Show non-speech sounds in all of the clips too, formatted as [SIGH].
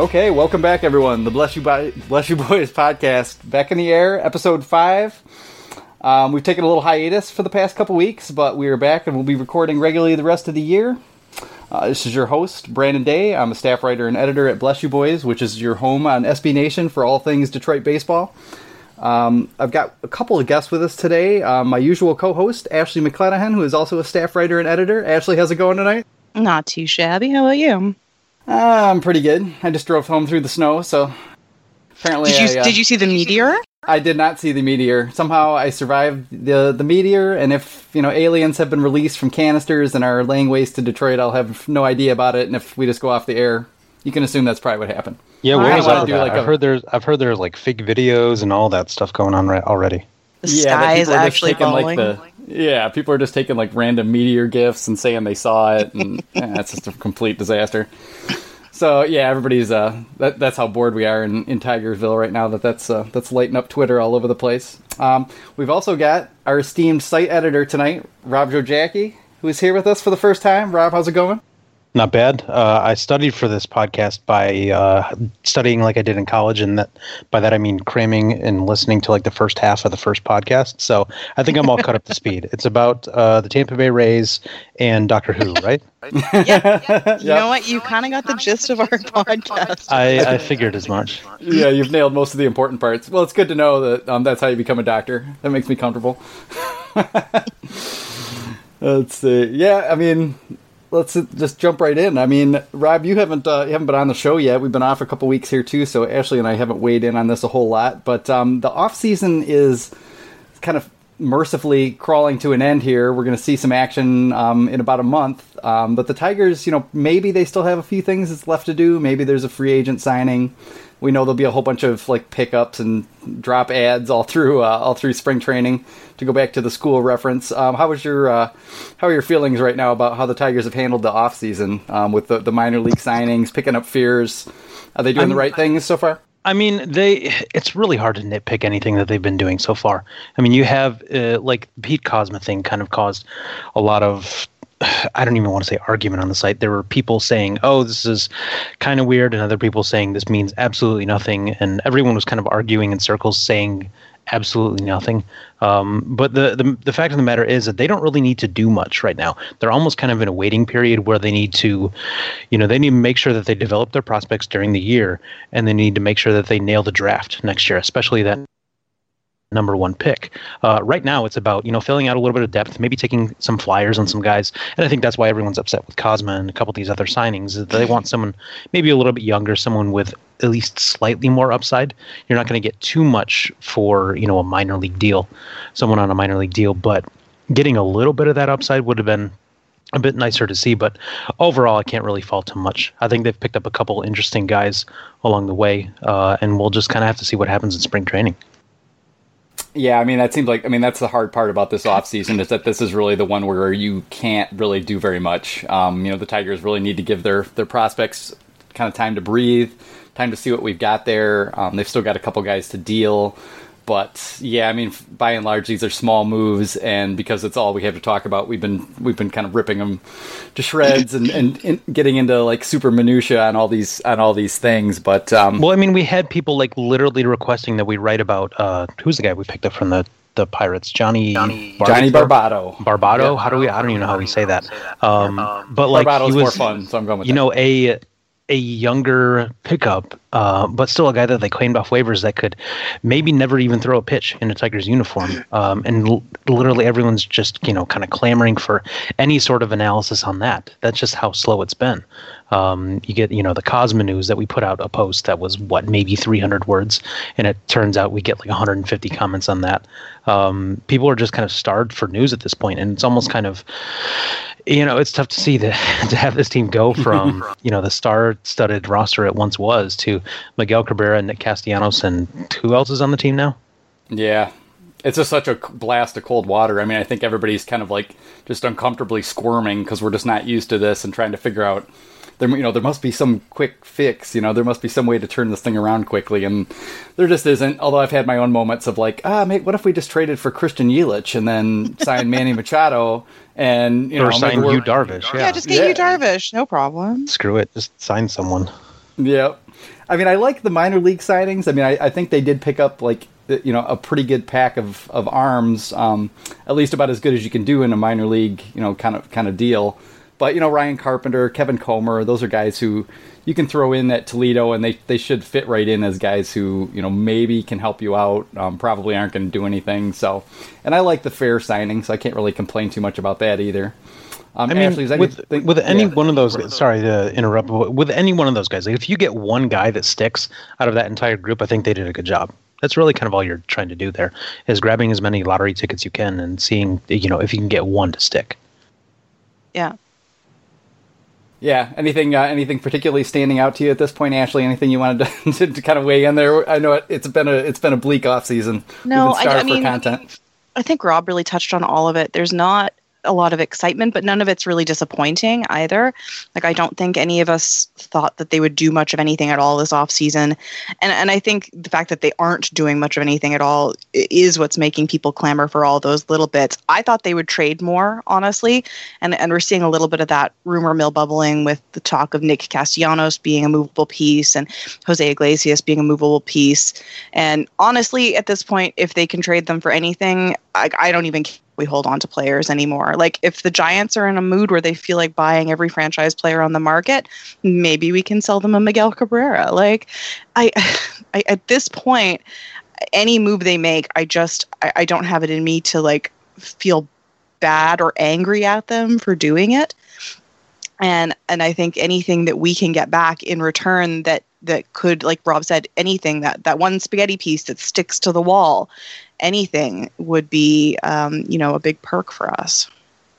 Okay, welcome back, everyone. The Bless You, Bo- Bless You Boys podcast back in the air, episode five. Um, we've taken a little hiatus for the past couple weeks, but we are back and we'll be recording regularly the rest of the year. Uh, this is your host, Brandon Day. I'm a staff writer and editor at Bless You Boys, which is your home on SB Nation for all things Detroit baseball. Um, I've got a couple of guests with us today. Um, my usual co-host, Ashley MacLennan, who is also a staff writer and editor. Ashley, how's it going tonight? Not too shabby. How about you? Uh, I'm pretty good. I just drove home through the snow, so apparently Did you I, uh, did you see the meteor? I did not see the meteor. Somehow I survived the the meteor, and if you know aliens have been released from canisters and are laying waste to Detroit, I'll have no idea about it. And if we just go off the air, you can assume that's probably what happened. Yeah, I where is wanna all do, that? like, I've a- heard there's I've heard there's like fake videos and all that stuff going on right already. The that sky is people are just actually taking, falling. Like, the, yeah, people are just taking like random meteor gifts and saying they saw it, and [LAUGHS] yeah, it's just a complete disaster. So yeah, everybody's uh, that, that's how bored we are in, in Tigersville right now. That that's uh, that's lighting up Twitter all over the place. Um, we've also got our esteemed site editor tonight, Rob Rogacki, who is here with us for the first time. Rob, how's it going? Not bad. Uh, I studied for this podcast by uh, studying like I did in college, and that by that I mean cramming and listening to like the first half of the first podcast. So I think I'm all caught up to [LAUGHS] speed. It's about uh, the Tampa Bay Rays and Doctor Who, [LAUGHS] right? Yeah [LAUGHS] You know what? You kind of got the gist of our podcast. I, I figured as much. Yeah, you've nailed most of the important parts. Well, it's good to know that um, that's how you become a doctor. That makes me comfortable. let's see. Yeah, I mean, let's just jump right in. I mean, Rob, you haven't uh, you haven't been on the show yet. We've been off a couple weeks here too, so Ashley and I haven't weighed in on this a whole lot. But um, the off season is kind of mercifully crawling to an end here. We're going to see some action um, in about a month. Um, but the Tigers, you know, maybe they still have a few things that's left to do. Maybe there's a free agent signing. We know there'll be a whole bunch of like pickups and drop ads all through uh, all through spring training. To go back to the school reference, um, how was your uh, how are your feelings right now about how the Tigers have handled the off season um, with the, the minor league signings, picking up fears? Are they doing the I'm- right things so far? I mean, they. It's really hard to nitpick anything that they've been doing so far. I mean, you have uh, like the Pete Kozma thing kind of caused a lot of. [SIGHS] I don't even want to say argument on the site. There were people saying, "Oh, this is kind of weird," and other people saying this means absolutely nothing, and everyone was kind of arguing in circles, saying absolutely nothing. Um, but the, the the fact of the matter is that they don't really need to do much right now. They're almost kind of in a waiting period where they need to, you know, they need to make sure that they develop their prospects during the year, and they need to make sure that they nail the draft next year, especially that number one pick. Uh, right now, it's about you know filling out a little bit of depth, maybe taking some flyers on some guys, and I think that's why everyone's upset with Kozma and a couple of these other signings. They want someone maybe a little bit younger, someone with at least slightly more upside. You're not going to get too much for you know a minor league deal, someone on a minor league deal, but getting a little bit of that upside would have been a bit nicer to see, but overall, I can't really fault them much. I think they've picked up a couple interesting guys along the way, uh, and we'll just kind of have to see what happens in spring training. Yeah, I mean that seems like I mean that's the hard part about this offseason is that this is really the one where you can't really do very much. Um, you know, the Tigers really need to give their their prospects kind of time to breathe, time to see what we've got there. Um, they've still got a couple guys to deal, but yeah, I mean by and large these are small moves, and because it's all we have to talk about, we've been we've been kind of ripping them to shreds and, and, and getting into like super minutia on all these on all these things. But um, Well, I mean, we had people like literally requesting that we write about uh, who's the guy we picked up from the the Pirates, Johnny Johnny Bar- Barbato, Barbato. Yeah. How do we? I don't even know how we say that. Um, but like Barbato's he more fun, so I'm going with you that. know, a a younger pickup, uh, but still a guy that they claimed off waivers that could maybe never even throw a pitch in a Tigers uniform. Um, and l- literally everyone's just you know kind of clamoring for any sort of analysis on that. That's just how slow it's been. Um, you get you know the Kozma News that we put out a post that was what maybe 300 words, and it turns out we get like 150 comments on that. Um, people are just kind of starved for news at this point, and it's almost kind of you know, it's tough to see that [LAUGHS] to have this team go from [LAUGHS] you know the star-studded roster it once was to Miguel Cabrera, and Nick Castellanos, and who else is on the team now? Yeah. It's just such a blast of cold water. I mean, I think everybody's kind of like just uncomfortably squirming because we're just not used to this and trying to figure out there. You know, there must be some quick fix. You know, there must be some way to turn this thing around quickly, and there just isn't. Although I've had my own moments of like, ah, mate, what if we just traded for Christian Yelich and then signed [LAUGHS] Manny Machado and you know, or maybe sign we're- you Darvish? Yeah, Yeah, just get you Yeah. Darvish, no problem. screw it, just sign someone. Yep. I mean, I like the minor league signings. I mean, I, I think they did pick up like you know a pretty good pack of of arms, um, at least about as good as you can do in a minor league, you know, kind of kind of deal. But you know, Ryan Carpenter, Kevin Comer, those are guys who you can throw in at Toledo, and they they should fit right in as guys who you know maybe can help you out. Um, probably aren't going to do anything. So, and I like the fair signings. So I can't really complain too much about that either. Um, I mean, Ashley, with, with any yeah. one of those, sorry to interrupt, but with any one of those guys, like if you get one guy that sticks out of that entire group, I think they did a good job. That's really kind of all you're trying to do there, is grabbing as many lottery tickets you can and seeing, you know, if you can get one to stick. Yeah. Yeah. Anything, uh, anything particularly standing out to you at this point, Ashley? Anything you wanted to, [LAUGHS] to, to kind of weigh in there? I know it, has been a, it's been a bleak off season. No, I, I mean, I think Rob really touched on all of it. There's not a lot of excitement, but none of it's really disappointing either. Like I don't think any of us thought that they would do much of anything at all this off season, and and I think the fact that they aren't doing much of anything at all is what's making people clamor for all those little bits. I thought they would trade more, honestly, and and we're seeing a little bit of that rumor mill bubbling with the talk of Nick Castellanos being a movable piece and Jose Iglesias being a movable piece. And honestly, at this point, if they can trade them for anything, I, I don't even we hold on to players anymore. Like if the Giants are in a mood where they feel like buying every franchise player on the market, maybe we can sell them a Miguel Cabrera. Like I, [SIGHS] I at this point, any move they make, I just I, I don't have it in me to like feel bad or angry at them for doing it. And and I think anything that we can get back in return that that could like Rob said anything that that one spaghetti piece that sticks to the wall anything would be, um, you know, a big perk for us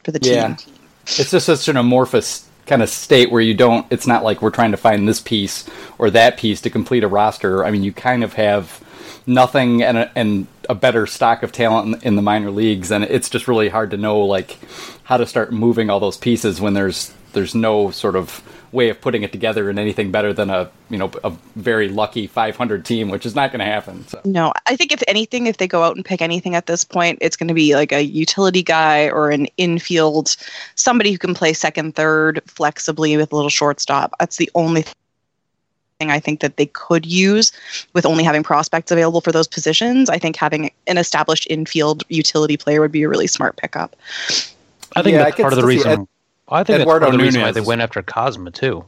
for the team. Yeah. It's just such an amorphous kind of state where you don't. It's not like we're trying to find this piece or that piece to complete a roster. I mean, you kind of have nothing and a, and a better stock of talent in, in, the minor leagues, and it's just really hard to know like how to start moving all those pieces when there's there's no sort of way of putting it together in anything better than a you know a very lucky 500 team, which is not going to happen. So. No, I think if anything, if they go out and pick anything at this point, it's going to be like a utility guy or an infield, somebody who can play second, third flexibly with a little shortstop. That's the only thing. I think that they could use with only having prospects available for those positions. I think having an established infield utility player would be a really smart pickup. I think yeah, that's I part of the reason. I think Eduardo that's part of the reason why they went after Kozma too.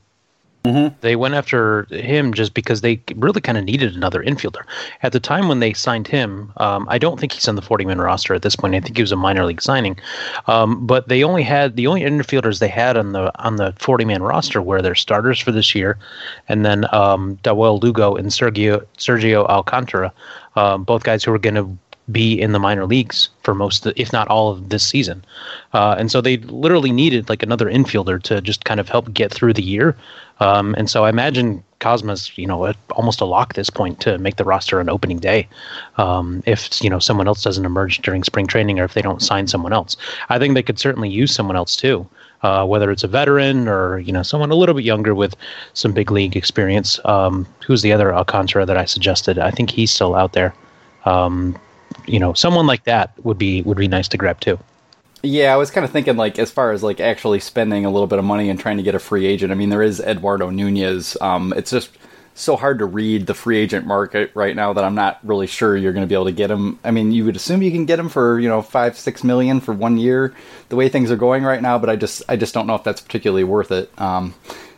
Mm-hmm. They went after him just because they really kind of needed another infielder. At the time when they signed him, um, I don't think he's on the 40 man roster at this point. I think he was a minor league signing. Um, but they only had the only infielders they had on the on the 40 man roster were their starters for this year, and then um, Dawel Lugo and Sergio Sergio Alcantara, um, both guys who were going to be in the minor leagues for most, if not all, of this season. Uh, and so they literally needed like another infielder to just kind of help get through the year. Um, and so I imagine Kozma's, you know, almost a lock this point to make the roster on opening day. Um, if you know someone else doesn't emerge during spring training, or if they don't sign someone else, I think they could certainly use someone else too. Uh, whether it's a veteran or you know someone a little bit younger with some big league experience. Um, who's the other Alcantara that I suggested? I think he's still out there. Um, you know, someone like that would be would be nice to grab too. Yeah, I was kind of thinking like as far as like actually spending a little bit of money and trying to get a free agent. I mean, there is Eduardo Nunez. Um, it's just so hard to read the free agent market right now that I'm not really sure you're going to be able to get him. I mean, you would assume you can get him for you know five six million for one year, the way things are going right now. But I just I just don't know if that's particularly worth it. Um,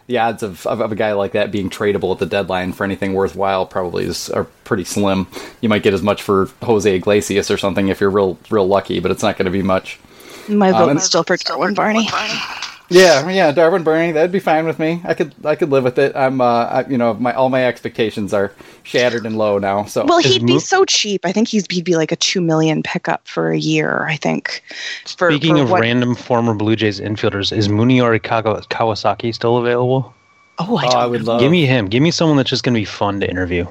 the odds of, of, of, a guy like that being tradable at the deadline for anything worthwhile probably is are pretty slim. You might get as much for Jose Iglesias or something if you're real real lucky, but it's not going to be much. My vote um, is still for Darwin Barney. Yeah, yeah, Darwin Barney, that'd be fine with me. I could, I could live with it. I'm, uh, I, you know, my all my expectations are shattered and low now. So, well, he'd be so cheap. I think he's he'd be like a two million pickup for a year. I think. For, Speaking for of what, random former Blue Jays infielders, is Munenori Kawasaki still available? Oh, I, oh, I would love. Give me him. Give me someone that's just going to be fun to interview.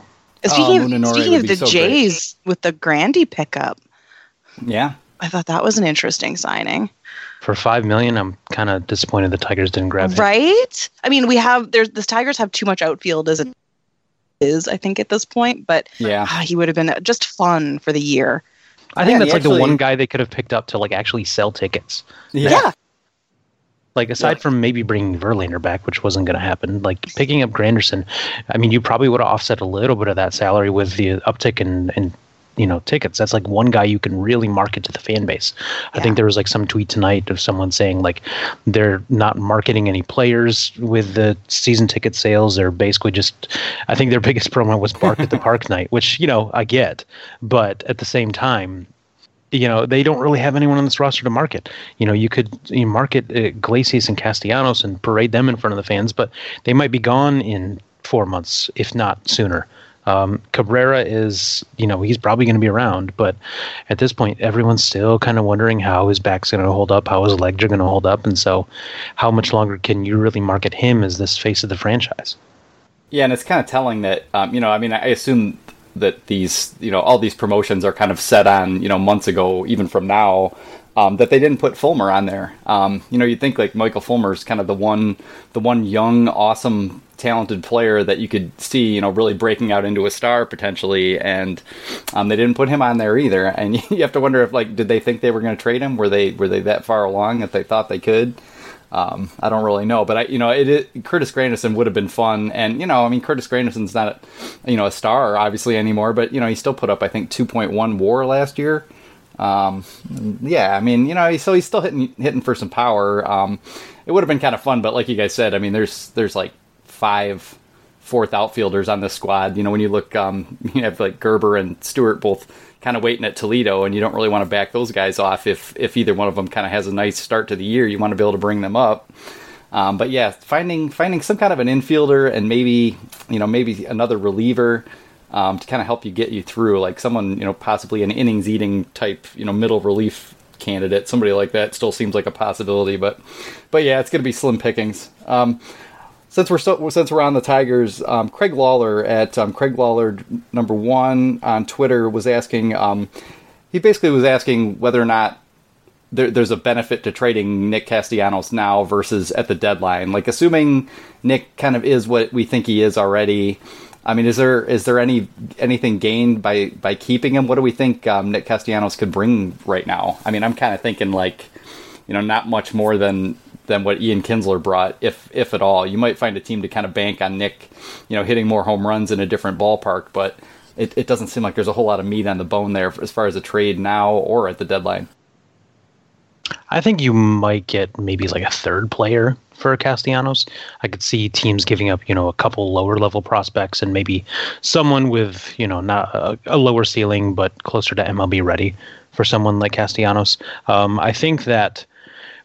Speaking oh, of, speaking of the so Jays great. with the Grandy pickup. Yeah. I thought that was an interesting signing for five million, I'm kind of disappointed the Tigers didn't grab him. Right? I mean, we have there's the Tigers have too much outfield as it is, I think, at this point. But yeah, uh, he would have been just fun for the year. I think yeah, that's like actually, the one guy they could have picked up to like actually sell tickets. Yeah. yeah. Like aside yeah. from maybe bringing Verlander back, which wasn't going to happen, like picking up Granderson, I mean, you probably would have offset a little bit of that salary with the uptick in, in you know tickets that's like one guy you can really market to the fan base yeah. i think there was like some tweet tonight of someone saying like they're not marketing any players with the season ticket sales they're basically just i think their [LAUGHS] biggest promo was bark at the park [LAUGHS] night which you know i get but at the same time you know they don't really have anyone on this roster to market. You know, you could you market uh, Iglesias and Castellanos and parade them in front of the fans, but they might be gone in four months, if not sooner. Um, Cabrera is, you know, he's probably going to be around, but at this point, everyone's still kind of wondering how his back's going to hold up, how his legs are going to hold up, and so how much longer can you really market him as this face of the franchise? Yeah, and it's kind of telling that, um, you know, I mean, I assume that these you know all these promotions are kind of set on you know months ago even from now um, that they didn't put Fulmer on there. Um, you know, you'd think like Michael Fulmer is kind of the one, the one young, awesome, talented player that you could see, you know, really breaking out into a star potentially, and um, they didn't put him on there either. And [LAUGHS] you have to wonder if like, did they think they were going to trade him? Were they were they that far along that they thought they could? Um, I don't really know, but I, you know, it, it, Curtis Granderson would have been fun, and you know, I mean, Curtis Granderson's not, a, you know, a star obviously anymore, but you know, he still put up I think 2.1 WAR last year. Um, yeah, I mean, you know, so he's still hitting hitting for some power. Um, it would have been kind of fun, but like you guys said, I mean, there's there's like five fourth outfielders on the squad. You know, when you look, um, [LAUGHS] you have like Gerber and Stewart both kind of waiting at Toledo, and you don't really want to back those guys off if if either one of them kind of has a nice start to the year. You want to be able to bring them up. Um, but yeah, finding finding some kind of an infielder and maybe you know maybe another reliever um, to kind of help you get you through, like someone you know possibly an innings eating type you know middle relief candidate, somebody like that still seems like a possibility. But but yeah, it's going to be slim pickings. Um, since we're so, since we're on the Tigers, um, Craig Lawler at um, Craig Lawler number one on Twitter was asking. Um, he basically was asking whether or not there, there's a benefit to trading Nick Castellanos now versus at the deadline. Like assuming Nick kind of is what we think he is already. I mean, is there is there any anything gained by by keeping him? What do we think um, Nick Castellanos could bring right now? I mean, I'm kind of thinking like, you know, not much more than than what Ian Kinsler brought, if if at all. You might find a team to kind of bank on Nick, you know, hitting more home runs in a different ballpark, but it, it doesn't seem like there's a whole lot of meat on the bone there as far as a trade now or at the deadline. I think you might get maybe like a third player for Castellanos. I could see teams giving up, you know, a couple lower level prospects and maybe someone with, you know, not a, a lower ceiling but closer to MLB ready for someone like Castellanos. Um, I think that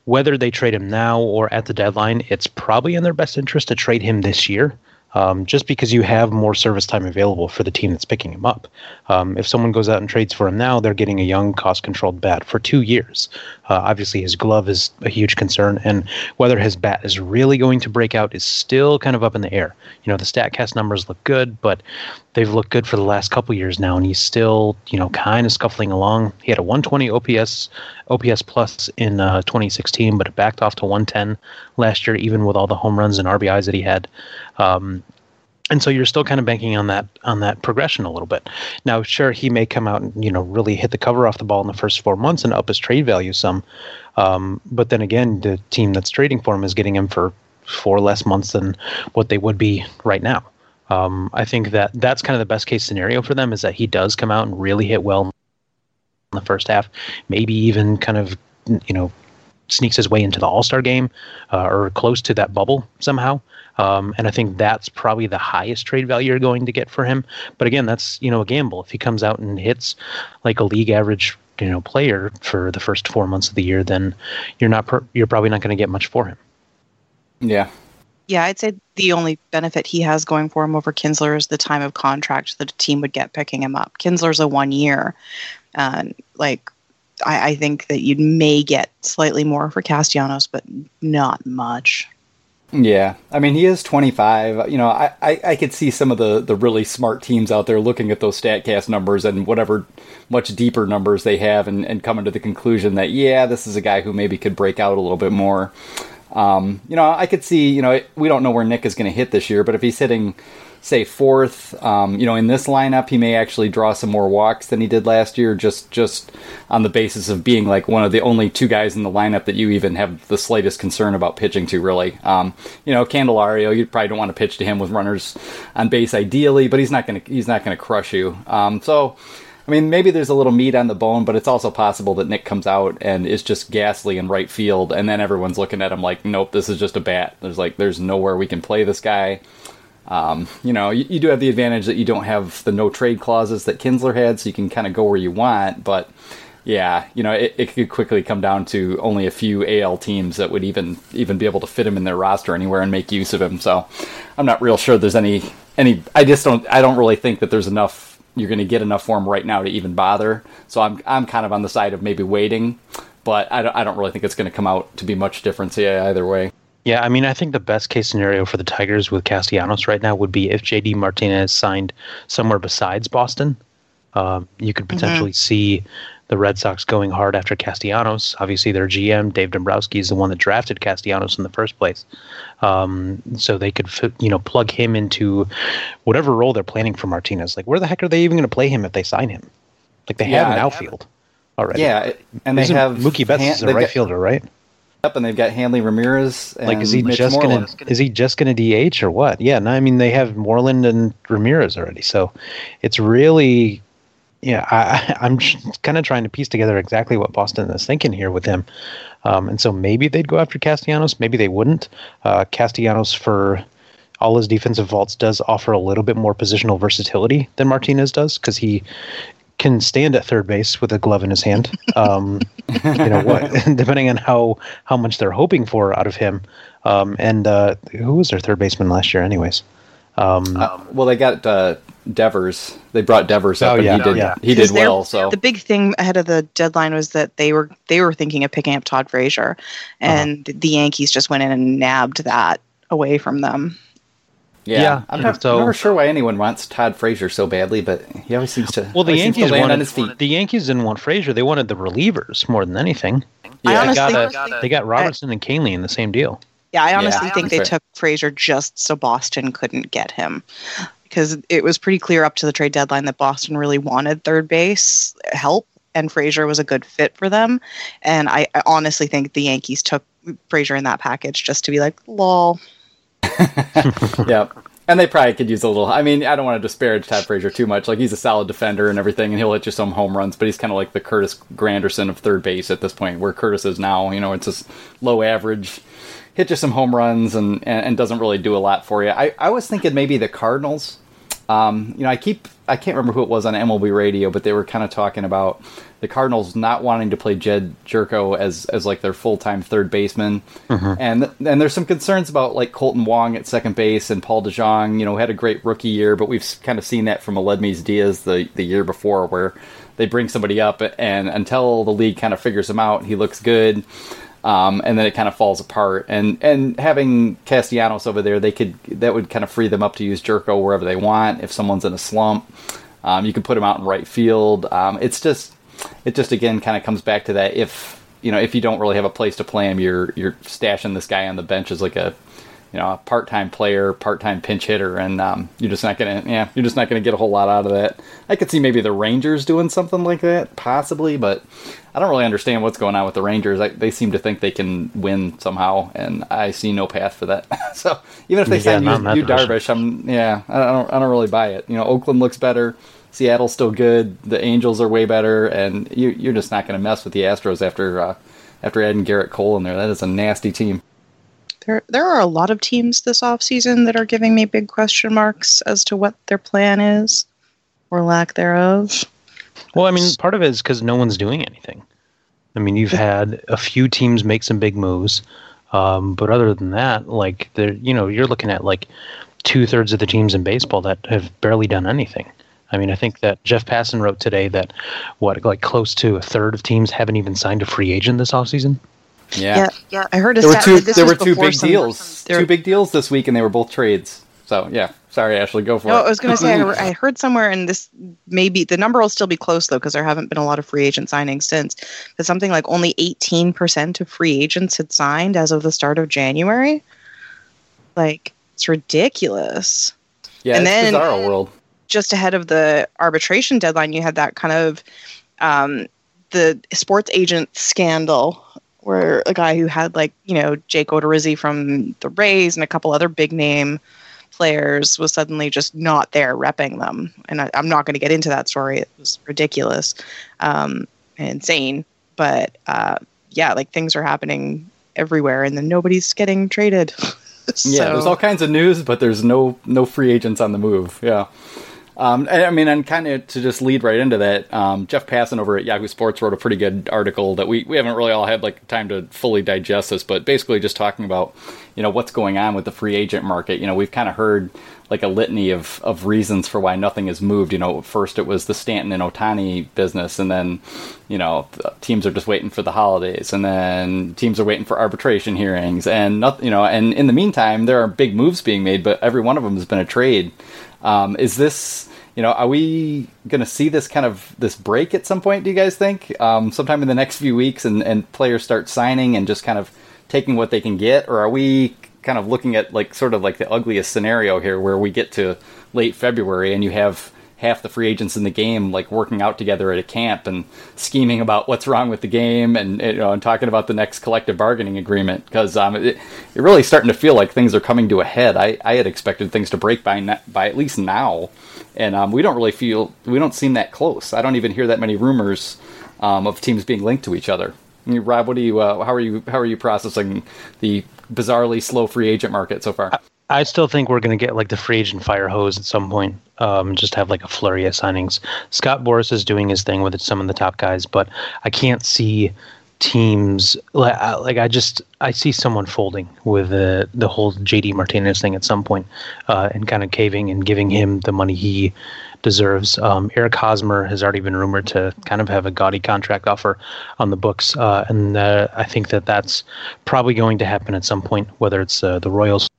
whether they trade him now or at the deadline, it's probably in their best interest to trade him this year. Um, just because you have more service time available for the team that's picking him up. Um, if someone goes out and trades for him now, they're getting a young, cost controlled bat for two years. Uh, obviously, his glove is a huge concern, and whether his bat is really going to break out is still kind of up in the air. You know, the StatCast numbers look good, but they've looked good for the last couple years now, and he's still, you know, kind of scuffling along. He had a 120 OPS, OPS plus in uh, 2016, but it backed off to 110 last year, even with all the home runs and RBIs that he had. Um, and so you're still kind of banking on that on that progression a little bit. Now, sure, he may come out and you know really hit the cover off the ball in the first four months and up his trade value some, um, but then again, the team that's trading for him is getting him for four less months than what they would be right now. Um, I think that that's kind of the best case scenario for them is that he does come out and really hit well in the first half, maybe even kind of you know sneaks his way into the All Star game uh, or close to that bubble somehow. Um, and I think that's probably the highest trade value you're going to get for him. But again, that's you know a gamble. If he comes out and hits like a league average you know player for the first four months of the year, then you're not per- you're probably not going to get much for him. Yeah, yeah, I'd say the only benefit he has going for him over Kinsler is the time of contract that a team would get picking him up. Kinsler's a one year. and like, I, I think that you may get slightly more for Castellanos, but not much. Yeah, I mean he is 25. You know, I, I, I, could see some of the, the really smart teams out there looking at those Statcast numbers and whatever much deeper numbers they have, and, and coming to the conclusion that yeah, this is a guy who maybe could break out a little bit more. Um, you know, I could see, you know, we don't know where Nick is going to hit this year, but if he's hitting say fourth. Um, you know, in this lineup, he may actually draw some more walks than he did last year, just just on the basis of being like one of the only two guys in the lineup that you even have the slightest concern about pitching to. Really, um, you know, Candelario, you probably don't want to pitch to him with runners on base ideally, but he's not to he's not to crush you. Um, so. I mean, maybe there's a little meat on the bone, but it's also possible that Nick comes out and is just ghastly in right field, and then everyone's looking at him like, nope, this is just a bat. There's like, there's nowhere we can play this guy. Um, you know, you, you, do have the advantage that you don't have the no trade clauses that Kinsler had, so you can kind of go where you want. But yeah, you know, it, it, could quickly come down to only a few AL teams that would even even be able to fit him in their roster anywhere and make use of him. So I'm not real sure there's any any. I just don't. I don't really think that there's enough. You're going to get enough for him right now to even bother. So I'm I'm kind of on the side of maybe waiting, but I don't, I don't really think it's going to come out to be much difference either way. Yeah, I mean, I think the best case scenario for the Tigers with Castellanos right now would be if JD Martinez signed somewhere besides Boston. Um, you could mm-hmm. potentially mm-hmm. see the Red Sox going hard after Castellanos. Obviously, their GM Dave Dombrowski is the one that drafted Castellanos in the first place, um, so they could you know plug him into whatever role they're planning for Martinez. Like, where the heck are they even going to play him if they sign him? Like, they yeah, have an outfield already. Yeah, and they Isn't have Mookie Betts is a right got, fielder, right? Up and they've got Hanley Ramirez. like, is he Mitch just Moreland. gonna is he just gonna DH or what? Yeah, no, I mean they have Moreland and Ramirez already, so it's really, yeah, I, [LAUGHS] I'm kind of trying to piece together exactly what Boston is thinking here with him, um, and so maybe they'd go after Castellanos, maybe they wouldn't. Uh, Castellanos for all his defensive vaults does offer a little bit more positional versatility than Martinez does because he can stand at third base with a glove in his hand. Um, you know what? [LAUGHS] [LAUGHS] depending on how how much they're hoping for out of him. Um, and uh, who was their third baseman last year, anyways? Um, uh, well, they got uh, Devers. They brought Devers up, oh, yeah, and he did yeah. he did well. So the big thing ahead of the deadline was that they were they were thinking of picking up Todd Frazier, and uh-huh. the Yankees just went in and nabbed that away from them. Yeah, yeah I'm not, so, never sure why anyone wants Todd Frazier so badly, but he always seems to. Well, the Yankees wanted on his feet. the Yankees didn't want Frazier; they wanted the relievers more than anything. Yeah, they got, a, they got Robertson I, and Kahnle in the same deal. Yeah, I honestly yeah, think they took Frazier just so Boston couldn't get him, because it was pretty clear up to the trade deadline that Boston really wanted third base help, and Frazier was a good fit for them. And I, I honestly think the Yankees took Frazier in that package just to be like, lol. [LAUGHS] yeah. And they probably could use a little. I mean, I don't want to disparage Todd Frazier too much. Like he's a solid defender and everything, and he'll hit you some home runs. But he's kind of like the Curtis Granderson of third base at this point, where Curtis is now. You know, it's just low average, hit you some home runs, and, and, and doesn't really do a lot for you. I, I was thinking maybe the Cardinals. Um, you know, I keep I can't remember who it was on MLB radio, but they were kind of talking about the Cardinals not wanting to play Jedd Gyorko as as like their full time third baseman, mm-hmm. and and there's some concerns about like Kolten Wong at second base and Paul DeJong. You know, had a great rookie year, but we've kind of seen that from Aledmys Diaz the the year before, where they bring somebody up and until the league kind of figures him out, he looks good. Um, and then it kind of falls apart. And and having Castellanos over there, they could that would kind of free them up to use Gyorko wherever they want. If someone's in a slump, um, you can put him out in right field. Um, it's just it just again kind of comes back to that if you know if you don't really have a place to play him, you're you're stashing this guy on the bench as like a you know a part time player, part time pinch hitter, and um, you're just not gonna yeah you're just not gonna get a whole lot out of that. I could see maybe the Rangers doing something like that possibly, but I don't really understand what's going on with the Rangers. I, they seem to think they can win somehow, and I see no path for that. [LAUGHS] so even if they yeah, sign you, Yu Darvish, I'm yeah I don't I don't really buy it. You know Oakland looks better. Seattle's still good. The Angels are way better, and you, you're just not going to mess with the Astros after uh, after adding Gerrit Cole in there. That is a nasty team. There, there are a lot of teams this offseason that are giving me big question marks as to what their plan is or lack thereof. Well, I mean, part of it is because no one's doing anything. I mean, you've had a few teams make some big moves, um, but other than that, like, you know, you're looking at like two thirds of the teams in baseball that have barely done anything. I mean, I think that Jeff Passan wrote today that what like close to a third of teams haven't even signed a free agent this offseason. Yeah. yeah, yeah. I heard there were two. There were two big deals. Two big deals this week, and they were both trades. So yeah, sorry, Ashley, go for no, it. I was going to say [LAUGHS] I heard somewhere, and this maybe the number will still be close though, because there haven't been a lot of free agent signings since. But something like only eighteen percent of free agents had signed as of the start of January. Like it's ridiculous. Yeah, and then bizarro world. Just ahead of the arbitration deadline, you had that kind of um, the sports agent scandal where a guy who had like you know Jake Odorizzi from the Rays and a couple other big name players was suddenly just not there repping them. And I, am not going to get into that story; it was ridiculous, um, and insane. But uh, yeah, like things are happening everywhere, and then nobody's getting traded. [LAUGHS] so. Yeah, there's all kinds of news, but there's no no free agents on the move. Yeah. Um, I mean, and kind of to just lead right into that, um, Jeff Passan over at Yahoo Sports wrote a pretty good article that we, we haven't really all had like time to fully digest this, but basically just talking about you know what's going on with the free agent market. You know, we've kind of heard like a litany of, of reasons for why nothing has moved. You know, first it was the Stanton and Ohtani business, and then you know teams are just waiting for the holidays, and then teams are waiting for arbitration hearings, and nothing. You know, and in the meantime, there are big moves being made, but every one of them has been a trade. Um, is this you know, are we going to see this kind of this break at some point? Do you guys think um, sometime in the next few weeks, and, and players start signing and just kind of taking what they can get, or are we kind of looking at like sort of like the ugliest scenario here, where we get to late February and you have half the free agents in the game like working out together at a camp and scheming about what's wrong with the game and you know and talking about the next collective bargaining agreement because um, it, it really starting to feel like things are coming to a head. I, I had expected things to break by by at least now, and um, we don't really feel we don't seem that close. I don't even hear that many rumors um, of teams being linked to each other. I mean, Rob, what do you uh, how are you how are you processing the bizarrely slow free agent market so far? I still think we're going to get like the free agent fire hose at some point. Um, just have like a flurry of signings. Scott Boras is doing his thing with some of the top guys, but I can't see teams like like I just I see someone folding with the the whole JD Martinez thing at some point, uh, and kind of caving and giving him the money he deserves. Um, Eric Hosmer has already been rumored to kind of have a gaudy contract offer on the books, uh, and uh, I think that that's probably going to happen at some point, whether it's uh, the Royals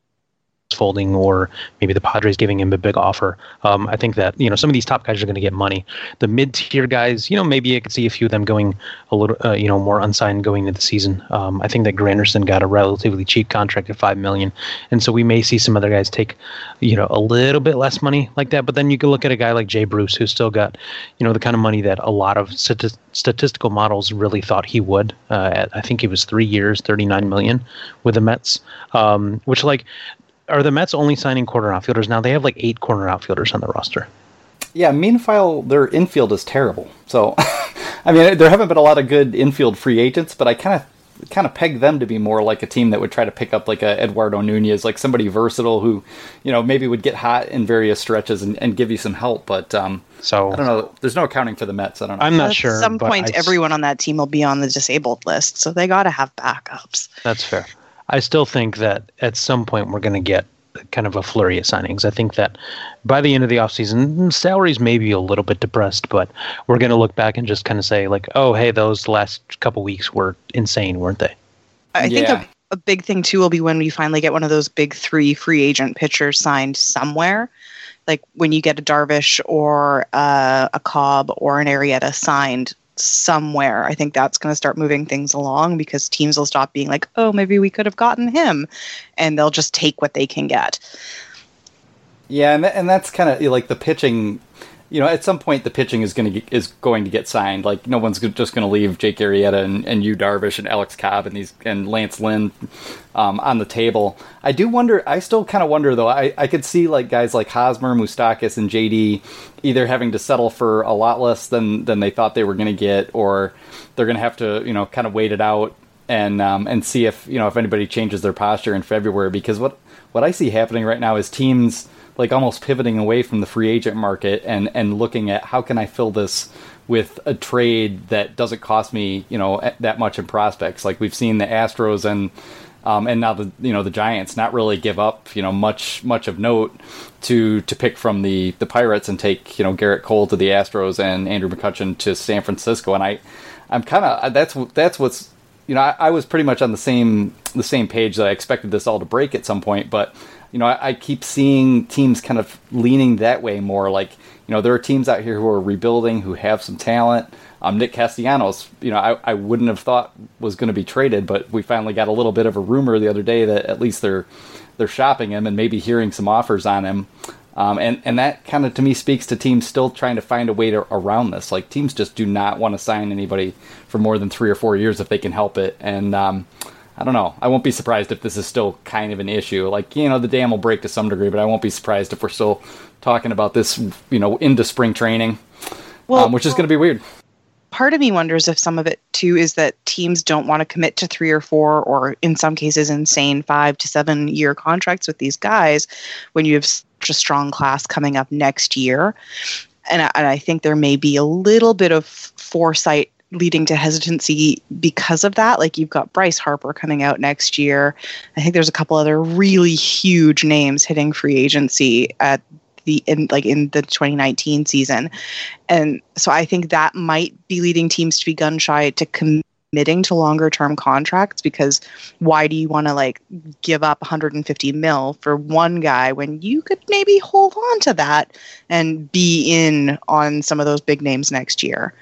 folding or maybe the Padres giving him a big offer. Um, I think that you know some of these top guys are going to get money. The mid tier guys, you know, maybe I could see a few of them going a little, uh, you know, more unsigned going into the season. Um, I think that Granderson got a relatively cheap contract at five million, and so we may see some other guys take, you know, a little bit less money like that. But then you can look at a guy like Jay Bruce, who's still got, you know, the kind of money that a lot of stati- statistical models really thought he would. Uh, at, I think he was three years, thirty nine million with the Mets, um, which like are the Mets only signing corner outfielders now? They have like eight corner outfielders on the roster. Yeah, meanwhile, their infield is terrible. So, [LAUGHS] I mean, there haven't been a lot of good infield free agents, but I kind of kind of peg them to be more like a team that would try to pick up like a Eduardo Nunez, like somebody versatile who, you know, maybe would get hot in various stretches and, and give you some help. But um, so I don't know. There's no accounting for the Mets. I don't know. I'm not sure. At some point, everyone on that team will be on the disabled list, so they got to have backups. That's fair. I still think that at some point we're going to get kind of a flurry of signings. I think that by the end of the offseason, salaries may be a little bit depressed, but we're going to look back and just kind of say, like, oh, hey, those last couple weeks were insane, weren't they? I think a, a big thing, too, will be when we finally get one of those big three free agent pitchers signed somewhere. Like when you get a Darvish or uh, a Cobb or an Arrieta signed somewhere. I think that's going to start moving things along because teams will stop being like, oh, maybe we could have gotten him, and they'll just take what they can get. Yeah, and, th- and that's kind of like the pitching you know, at some point the pitching is going to is going to get signed. Like no one's just going to leave Jake Arrieta and, and Yu Darvish and Alex Cobb and these and Lance Lynn um, on the table. I do wonder. I still kind of wonder though. I, I could see like guys like Hosmer, Moustakas, and JD either having to settle for a lot less than than they thought they were going to get, or they're going to have to you know kind of wait it out and um, and see if you know if anybody changes their posture in February. Because what what I see happening right now is teams like almost pivoting away from the free agent market and and looking at how can I fill this with a trade that doesn't cost me you know that much in prospects. Like we've seen the Astros and um, and now the you know the Giants not really give up you know much much of note to to pick from the the Pirates and take you know Gerrit Cole to the Astros and Andrew McCutchen to San Francisco and I I'm kind of that's that's what's you know I, I was pretty much on the same the same page that I expected this all to break at some point but you know, I, I, keep seeing teams kind of leaning that way more. Like, you know, there are teams out here who are rebuilding, who have some talent. Um, Nick Castellanos, you know, I, I wouldn't have thought was going to be traded, but we finally got a little bit of a rumor the other day that at least they're they're shopping him and maybe hearing some offers on him. Um, and and that kind of to me speaks to teams still trying to find a way to around this. Like teams just do not want to sign anybody for more than three or four years if they can help it. And um, I don't know. I won't be surprised if this is still kind of an issue. Like you know, the dam will break to some degree, but I won't be surprised if we're still talking about this. You know, into spring training, well, um, which is going to be weird part of me wonders if some of it too is that teams don't want to commit to three or four or in some cases insane five to seven year contracts with these guys when you have such a strong class coming up next year and I, and I think there may be a little bit of foresight leading to hesitancy because of that. Like you've got Bryce Harper coming out next year. I think there's a couple other really huge names hitting free agency at the in like in the 2019 season. And so I think that might be leading teams to be gun shy to committing to longer term contracts because why do you want to like give up 150 mil for one guy when you could maybe hold on to that and be in on some of those big names next year?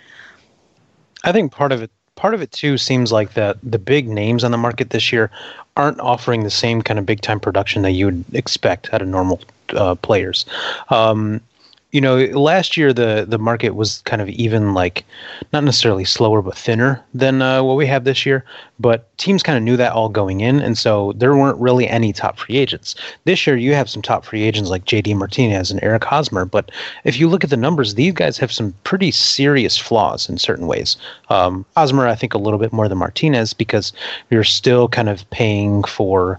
I think part of it part of it too seems like that the big names on the market this year aren't offering the same kind of big time production that you would expect out of normal uh, players. Um, you know, last year the the market was kind of even like not necessarily slower but thinner than uh, what we have this year. But teams kind of knew that all going in, and so there weren't really any top free agents. This year you have some top free agents like J.D. Martinez and Eric Hosmer. But if you look at the numbers, these guys have some pretty serious flaws in certain ways. Um, Hosmer, I think, a little bit more than Martinez because you're still kind of paying for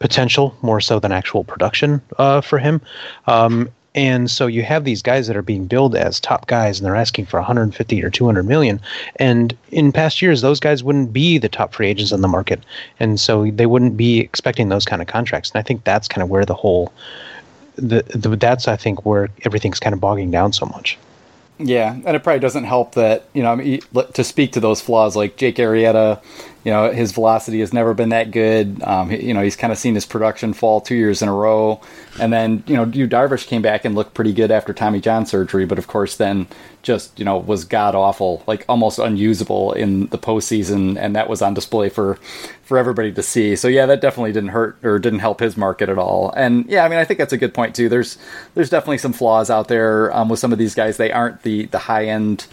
potential more so than actual production uh, for him. Um, and so you have these guys that are being billed as top guys and they're asking for 150 or 200 million. And in past years, those guys wouldn't be the top free agents on the market. And so they wouldn't be expecting those kind of contracts. And I think that's kind of where the whole, the, the that's, I think, where everything's kind of bogging down so much. Yeah, and it probably doesn't help that you know I mean, to speak to those flaws like Jake Arrieta, you know his velocity has never been that good. Um, you know he's kind of seen his production fall two years in a row, and then you know Yu Darvish came back and looked pretty good after Tommy John surgery, but of course then just you know was god awful, like almost unusable in the postseason, and that was on display for for everybody to see. So yeah, that definitely didn't hurt or didn't help his market at all. And yeah, I mean I think that's a good point too. There's there's definitely some flaws out there um, with some of these guys. They aren't the the high end,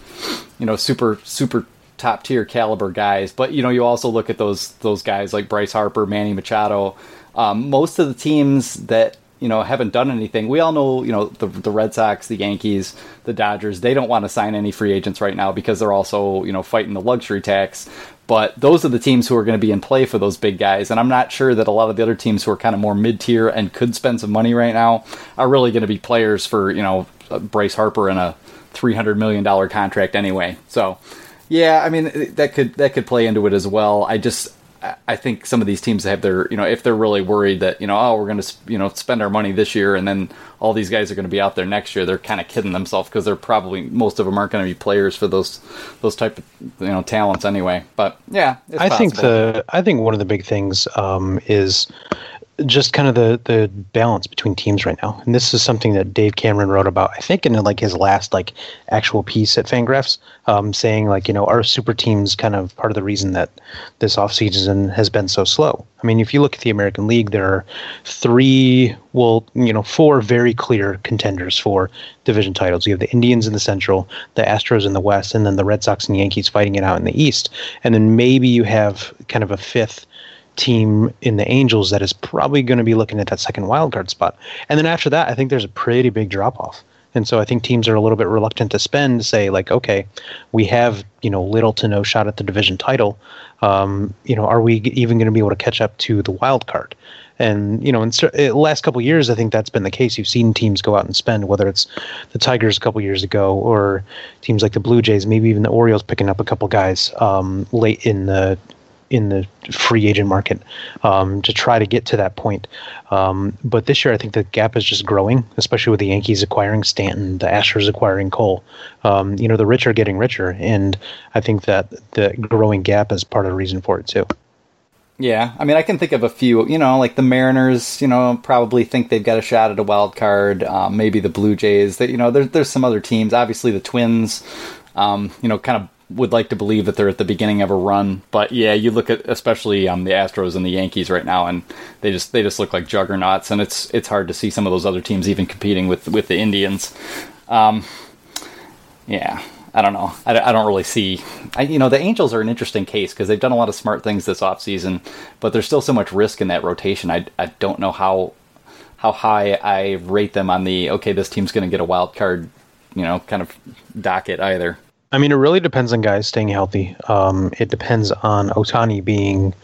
you know, super super top tier caliber guys. But you know, you also look at those those guys like Bryce Harper, Manny Machado. Um, most of the teams that you know haven't done anything. We all know you know the the Red Sox, the Yankees, the Dodgers. They don't want to sign any free agents right now because they're also you know fighting the luxury tax. But those are the teams who are going to be in play for those big guys, and I'm not sure that a lot of the other teams who are kind of more mid tier and could spend some money right now are really going to be players for you know Bryce Harper and a three hundred million dollar contract anyway. So. Yeah, I mean that could that could play into it as well. I just I think some of these teams have their, you know, if they're really worried that, you know, oh, we're going to, you know, spend our money this year and then all these guys are going to be out there next year, they're kind of kidding themselves because they're probably, most of them aren't going to be players for those, those type of, you know, talents anyway. But yeah, I possible. think the, I think one of the big things um, is just kind of the the balance between teams right now. And this is something that Dave Cameron wrote about, I think, in like his last like actual piece at Fangraphs, um, saying like you know our super teams kind of part of the reason that this offseason has been so slow. I mean, if you look at the American League, there are three, well, you know, four very clear contenders for division titles. You have the Indians in the Central, the Astros in the West, and then the Red Sox and Yankees fighting it out in the East. And then maybe you have kind of a fifth team in the Angels that is probably going to be looking at that second wild card spot. And then after that, I think there's a pretty big drop off. And so I think teams are a little bit reluctant to spend, to say like, okay, we have you know little to no shot at the division title. Um, you know, are we even going to be able to catch up to the wild card? And you know, in the last couple years, I think that's been the case. You've seen teams go out and spend, whether it's the Tigers a couple years ago or teams like the Blue Jays, maybe even the Orioles picking up a couple guys um, late in the in the free agent market um, to try to get to that point. Um, but this year, I think the gap is just growing, especially with the Yankees acquiring Stanton, the Astros acquiring Cole. Um, you know, the rich are getting richer, and I think that the growing gap is part of the reason for it too. Yeah, I mean, I can think of a few. You know, like the Mariners. You know, probably think they've got a shot at a wild card. Um, maybe the Blue Jays. That you know, there's there's some other teams. Obviously, the Twins. Um, you know, kind of would like to believe that they're at the beginning of a run. But yeah, you look at especially um, the Astros and the Yankees right now, and they just they just look like juggernauts, and it's it's hard to see some of those other teams even competing with with the Indians. Um, yeah, I don't know. I, I don't really see. I, you know, the Angels are an interesting case because they've done a lot of smart things this offseason, but there's still so much risk in that rotation. I, I don't know how how high I rate them on the okay, this team's going to get a wild card, you know, kind of docket either. I mean, it really depends on guys staying healthy. Um, it depends on Ohtani being,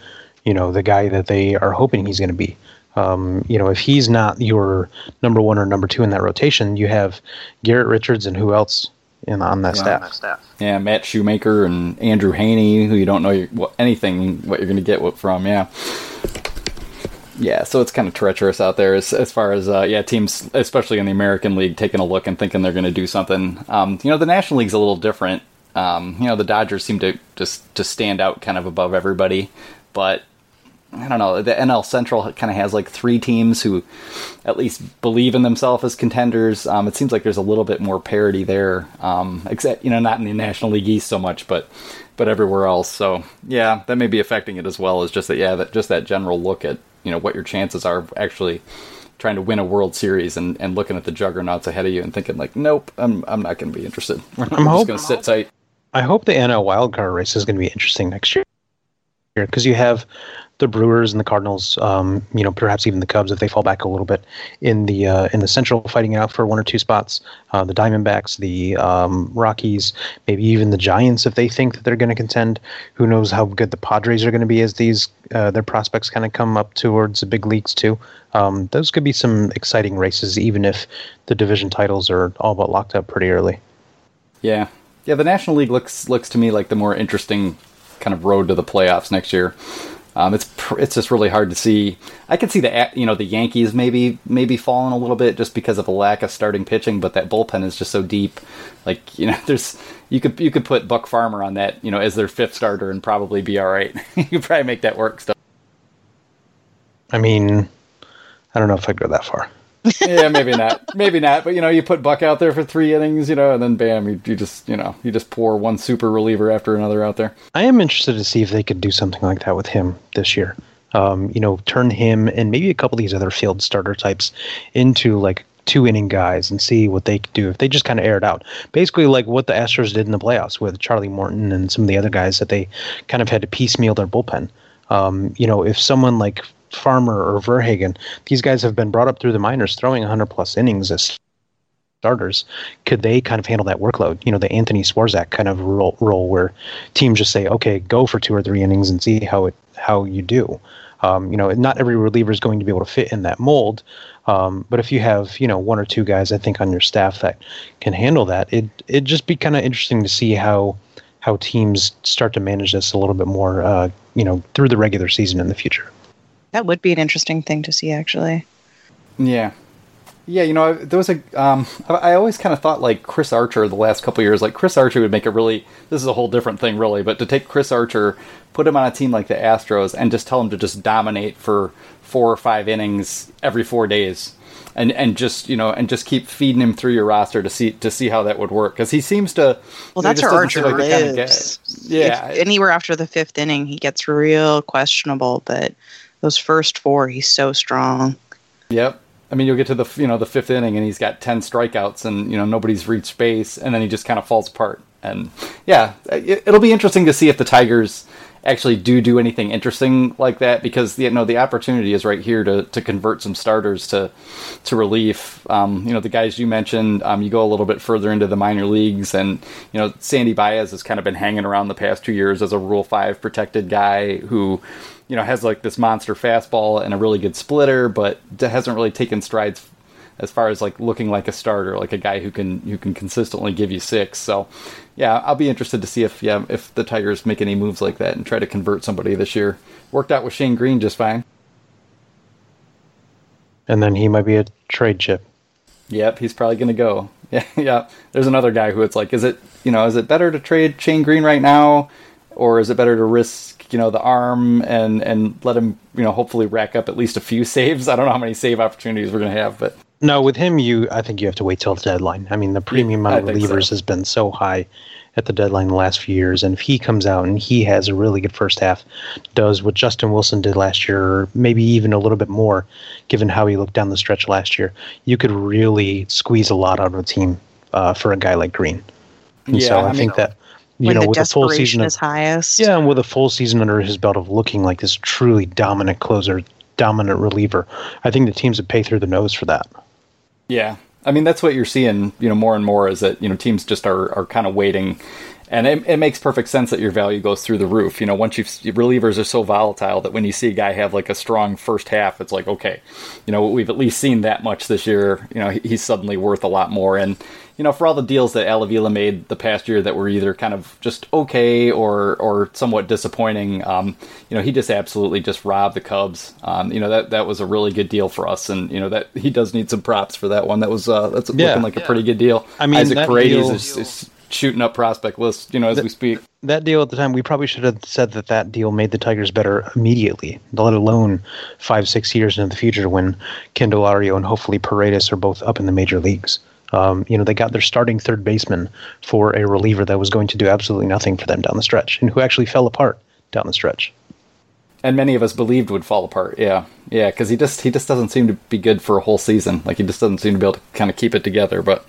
you know, the guy that they are hoping he's going to be. Um, you know, if he's not your number one or number two in that rotation, you have Garrett Richards and who else in on that, yeah, staff. Yeah, Matt Shoemaker and Andrew Heaney, who you don't know what, anything what you're going to get from. Yeah, yeah. So it's kind of treacherous out there as, as far as uh, yeah teams, especially in the American League, taking a look and thinking they're going to do something. Um, you know, the National League's a little different. Um, you know, the Dodgers seem to just to stand out kind of above everybody, but I don't know. The NL Central kind of has like three teams who at least believe in themselves as contenders. Um, it seems like there's a little bit more parity there, um, except you know not in the National League East so much, but but everywhere else. So yeah, that may be affecting it as well. As just that yeah, that just that general look at you know what your chances are of actually trying to win a World Series and, and looking at the juggernauts ahead of you and thinking like, nope, I'm I'm not going to be interested. I'm, I'm just going to sit tight. I hope the NL wildcard race is going to be interesting next year because you have the Brewers and the Cardinals, um, you know, perhaps even the Cubs if they fall back a little bit in the uh, in the Central, fighting out for one or two spots. Uh, the Diamondbacks, the um, Rockies, maybe even the Giants if they think that they're going to contend. Who knows how good the Padres are going to be as these uh, their prospects kind of come up towards the big leagues too. Um, those could be some exciting races, even if the division titles are all but locked up pretty early. Yeah, yeah. The National League looks looks to me like the more interesting kind of road to the playoffs next year. Um, it's it's just really hard to see. I can see the you know the Yankees maybe maybe falling a little bit just because of a lack of starting pitching, but that bullpen is just so deep. Like you know, [LAUGHS] there's you could you could put Buck Farmer on that you know as their fifth starter and probably be all right. [LAUGHS] you could probably make that work. Still. I mean, I don't know if I'd go that far yeah, maybe not. Maybe not. But you know, you put Buck out there for three innings, you know, and then bam, you, you just you know you just pour one super reliever after another out there. I am interested to see if they could do something like that with him this year. Um, you know, turn him and maybe a couple of these other field starter types into like two inning guys and see what they could do if they just kind of air it out. Basically, like what the Astros did in the playoffs with Charlie Morton and some of the other guys that they kind of had to piecemeal their bullpen. Um, you know, if someone like Farmer or Verhagen, these guys have been brought up through the minors throwing 100 plus innings as starters. Could they kind of handle that workload? You know, the Anthony Swarzak kind of role, role where teams just say, okay, go for two or three innings and see how it how you do. Um, you know, not every reliever is going to be able to fit in that mold. Um, but if you have, you know, one or two guys, I think on your staff that can handle that, it it'd just be kind of interesting to see how how teams start to manage this a little bit more, uh, you know, through the regular season in the future. That would be an interesting thing to see, actually. Yeah, yeah. You know, there was a. Um, I always kind of thought like Chris Archer the last couple years. Like Chris Archer would make a really. This is a whole different thing, really. But to take Chris Archer, put him on a team like the Astros, and just tell him to just dominate for four or five innings every four days. And, and just you know and just keep feeding him through your roster to see to see how that would work because he seems to well that's where Archer like lives. Kind of yeah if anywhere after the fifth inning he gets real questionable but those first four, he's so strong. Yep. I mean, you'll get to the you know the fifth inning and he's got ten strikeouts and you know nobody's reached base and then he just kind of falls apart. And yeah, it, will be interesting to see if the Tigers actually do do anything interesting like that because you know the opportunity is right here to, to convert some starters to to relief. Um, you know the guys you mentioned. Um, you go a little bit further into the minor leagues, and you know Sandy Baez has kind of been hanging around the past two years as a Rule Five protected guy who you know has like this monster fastball and a really good splitter, but hasn't really taken strides as far as like looking like a starter, like a guy who can who can consistently give you six. So, yeah, I'll be interested to see if yeah if the Tigers make any moves like that and try to convert somebody this year. Worked out with Shane Greene just fine. And then he might be a trade chip. Yep, he's probably going to go. [LAUGHS] Yeah, yeah. There's another guy who it's like, is it you know, is it better to trade Shane Greene right now, or is it better to risk you know the arm and and let him you know hopefully rack up at least a few [LAUGHS] saves. I don't know how many save opportunities we're going to have, but no, with him, you I think you have to wait till the deadline. I mean, the premium on relievers so. has been so high at the deadline the last few years. And if he comes out and he has a really good first half, does what Justin Wilson did last year, or maybe even a little bit more, given how he looked down the stretch last year, you could really squeeze a lot out of a team uh, for a guy like Greene. And yeah, so I, I mean, think that you when know, with a full season is highest. Yeah, and with a full season under his belt of looking like this truly dominant closer, dominant reliever, I think the teams would pay through the nose for that. Yeah, I mean that's what you're seeing, you know, more and more is that you know teams just are are kind of waiting and it, it, makes perfect sense that your value goes through the roof. You know, once you relievers are so volatile that when you see a guy have like a strong first half, it's like okay, you know, we've at least seen that much this year. You know, he's suddenly worth a lot more. And you know, for all the deals that Al Avila made the past year that were either kind of just okay or or somewhat disappointing, um, you know, he just absolutely just robbed the Cubs. Um, you know, that that was a really good deal for us, and you know that he does need some props for that one. That was uh, that's yeah, looking like yeah. a pretty good deal. I mean, Isaac Paredes is, is shooting up prospect list, you know, as that, we speak. That deal at the time, we probably should have said that that deal made the Tigers better immediately, let alone five, six years into the future when Candelario and hopefully Paredes are both up in the major leagues. Um, you know, they got their starting third baseman for a reliever that was going to do absolutely nothing for them down the stretch and who actually fell apart down the stretch. And many of us believed would fall apart. Yeah, yeah, because he just he just doesn't seem to be good for a whole season. Like he just doesn't seem to be able to kind of keep it together. But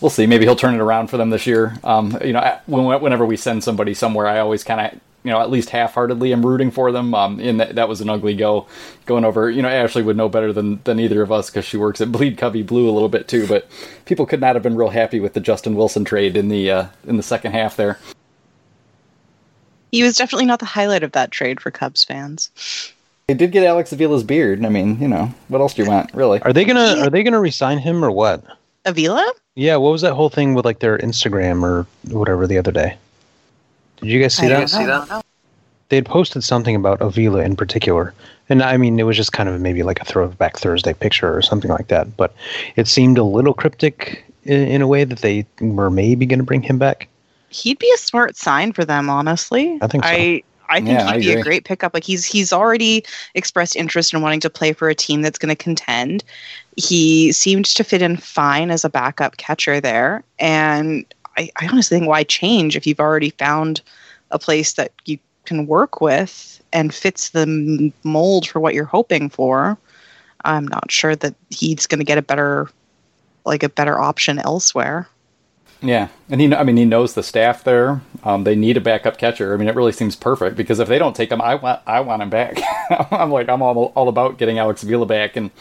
we'll see. Maybe he'll turn it around for them this year. Um, you know, whenever we send somebody somewhere, I always kind of you know, at least half-heartedly, am rooting for them. Um, and that, that was an ugly go going over. You know, Ashley would know better than than either of us because she works at Bleed Cubby Blue a little bit too. But people could not have been real happy with the Justin Wilson trade in the uh, in the second half there. He was definitely not the highlight of that trade for Cubs fans. They did get Alex Avila's beard. I mean, you know, what else do you want, really? Are they gonna Are they gonna resign him or what? Avila? Yeah, what was that whole thing with like their Instagram or whatever the other day? Did you guys see I that? See that? They had posted something about Avila in particular, and I mean it was just kind of maybe like a Throwback Thursday picture or something like that. But it seemed a little cryptic in, in a way that they were maybe going to bring him back. He'd be a smart sign for them, honestly. I think so. I, I think yeah, he'd I be a great pickup. Like he's he's already expressed interest in wanting to play for a team that's going to contend he seemed to fit in fine as a backup catcher there. And I, I honestly think why change if you've already found a place that you can work with and fits the mold for what you're hoping for. I'm not sure that he's going to get a better, like a better option elsewhere. Yeah, and he, I mean, he knows the staff there. Um, they need a backup catcher. I mean, it really seems perfect because if they don't take him, I want, I want him back. [LAUGHS] I'm like, I'm all, all about getting Alex Avila back and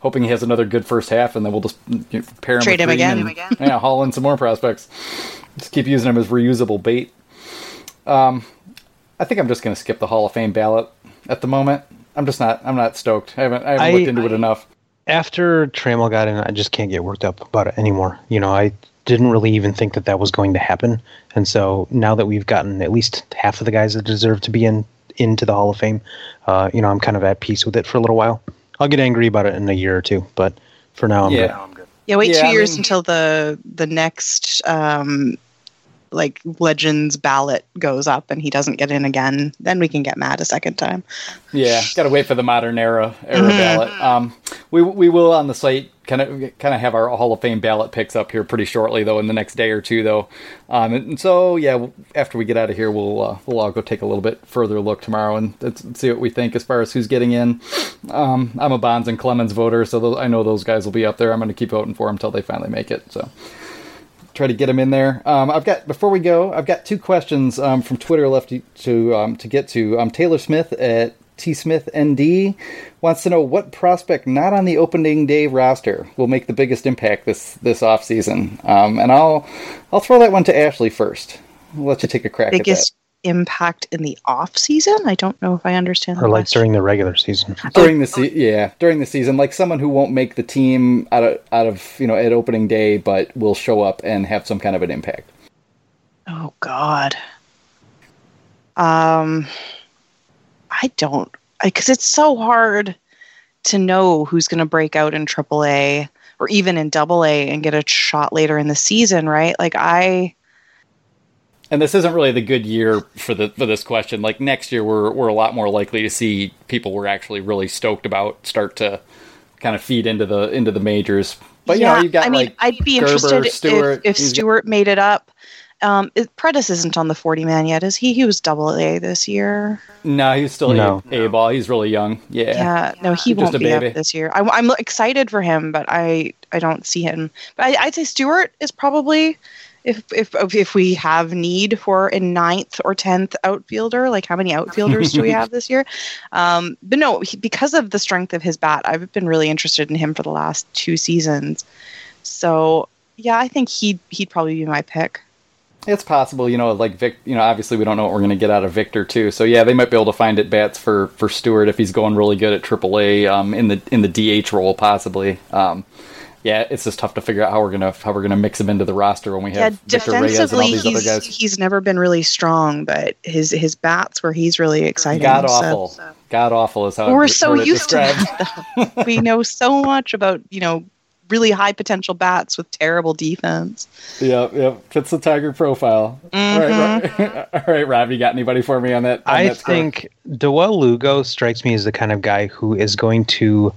hoping he has another good first half, and then we'll just you know, pair him trade him again, and, again. yeah, haul in some more prospects. Just keep using him as reusable bait. Um, I think I'm just going to skip the Hall of Fame ballot at the moment. I'm just not. I'm not stoked. I haven't. I haven't I, looked into I, it enough. After Trammell got in, I just can't get worked up about it anymore. You know, I didn't really even think that that was going to happen. And so now that we've gotten at least half of the guys that deserve to be in into the Hall of Fame, uh, you know, I'm kind of at peace with it for a little while. I'll get angry about it in a year or two, but for now, I'm yeah. good. I'm good. Yeah, wait yeah, two I years mean, until the the next um, like legends ballot goes up and he doesn't get in again, then we can get mad a second time. Yeah, got to wait for the modern era era mm-hmm. ballot. Um, we we will on the site kind of kind of have our Hall of Fame ballot picks up here pretty shortly though in the next day or two though. Um, and so yeah, after we get out of here, we'll uh, we'll all go take a little bit further look tomorrow and see what we think as far as who's getting in. Um, I'm a Bonds and Clemens voter, so those, I know those guys will be up there. I'm going to keep voting for them until they finally make it. So try to get them in there. Um, I've got before we go, I've got two questions um, from Twitter left to to, um, to get to. Um, Taylor Smith at T Smith ND wants to know what prospect not on the opening day roster will make the biggest impact this this off season. Um, and I'll I'll throw that one to Ashley first. I'll let you take a crack biggest at that impact in the off season? I don't know if I understand. Or like question. during the regular season. During the se- yeah, during the season, like someone who won't make the team out of out of you know at opening day, but will show up and have some kind of an impact. Oh God. Um, I don't because it's so hard to know who's going to break out in AAA or even in AA and get a shot later in the season, right? Like I and this isn't really the good year for the for this question. Like next year, we're we're a lot more likely to see people we're actually really stoked about start to kind of feed into the into the majors. But yeah, you know, you've got I mean, like I'd be Gerber, interested Stewart, if, if Stewart made it up. Um, it, Paredes isn't on the 40 man yet, is he? He was double A this year. No, he's still no. A, a ball. He's really young. Yeah. Yeah. No, he won't be baby. up this year. I, am excited for him, but I I don't see him. But I, I'd say Stewart is probably if if if we have need for a ninth or tenth outfielder, like how many outfielders do we [LAUGHS] have this year? Um, but no, he, because of the strength of his bat, I've been really interested in him for the last two seasons. So yeah, I think he'd he'd probably be my pick. It's possible, you know, like Vic. You know, obviously we don't know what we're going to get out of Victor too. So yeah, they might be able to find at bats for for Stewart if he's going really good at AAA um, in the in the DH role, possibly. Um, yeah, it's just tough to figure out how we're gonna how we're gonna mix him into the roster when we have yeah, Victor Reyes and all these other guys. He's never been really strong, but his his bats where he's really exciting. God awful, so. God awful is how we're so used to that. we know so much about you know really high potential bats with terrible defense. [LAUGHS] Yep, yep, fits the Tiger profile. Mm-hmm. All right, right. [LAUGHS] all right, Rob, you got anybody for me on that? On I that think Dawel Lugo strikes me as the kind of guy who is going to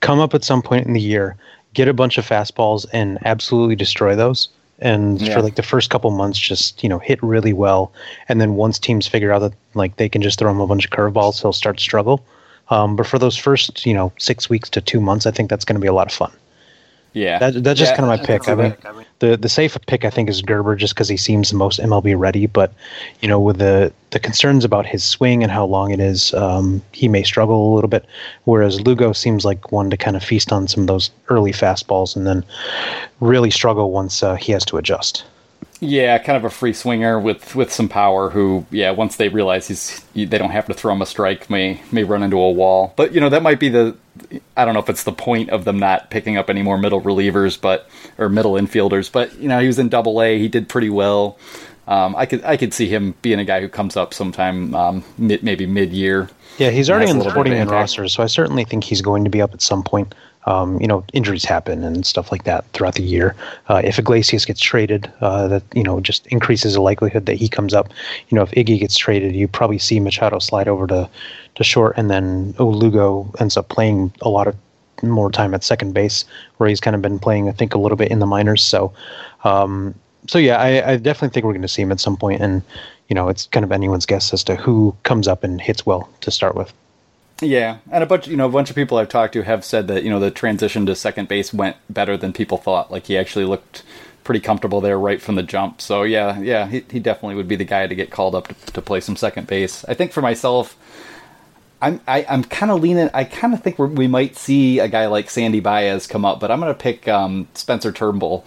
come up at some point in the year get a bunch of fastballs and absolutely destroy those. And yeah. for like the first couple months, just you know hit really well, and then once teams figure out that like they can just throw him a bunch of curveballs, he'll start to struggle. Um, but for those first you know six weeks to two months, I think that's going to be a lot of fun. Yeah, that, that's just yeah, kind of my pick. I mean, the the safe pick I think is Gerber just because he seems the most MLB ready. But you know, with the the concerns about his swing and how long it is, um, he may struggle a little bit. Whereas Lugo seems like one to kind of feast on some of those early fastballs and then really struggle once uh, he has to adjust. Yeah, kind of a free swinger with with some power. Who, yeah, once they realize he's they don't have to throw him a strike, may may run into a wall. But you know that might be the I don't know if it's the point of them not picking up any more middle relievers, but or middle infielders. But you know he was in Double A, he did pretty well. Um, I could I could see him being a guy who comes up sometime um, mid, maybe mid year. Yeah, he's already in the 40 man roster, so I certainly think he's going to be up at some point. Um, you know, injuries happen and stuff like that throughout the year. Uh, if Iglesias gets traded, uh, that you know just increases the likelihood that he comes up. You know, if Iggy gets traded, you probably see Machado slide over to to short, and then oh, Lugo ends up playing a lot of more time at second base, where he's kind of been playing, I think, a little bit in the minors. So, um, so yeah, I, I definitely think we're going to see him at some point, and you know, it's kind of anyone's guess as to who comes up and hits well to start with. Yeah, and a bunch, you know, a bunch of people I've talked to have said that you know the transition to second base went better than people thought. Like he actually looked pretty comfortable there right from the jump. So yeah, yeah, he, he definitely would be the guy to get called up to, to play some second base. I think for myself, I'm I, am i am kind of leaning. I kind of think we might see a guy like Sandy Baez come up, but I'm going to pick um, Spencer Turnbull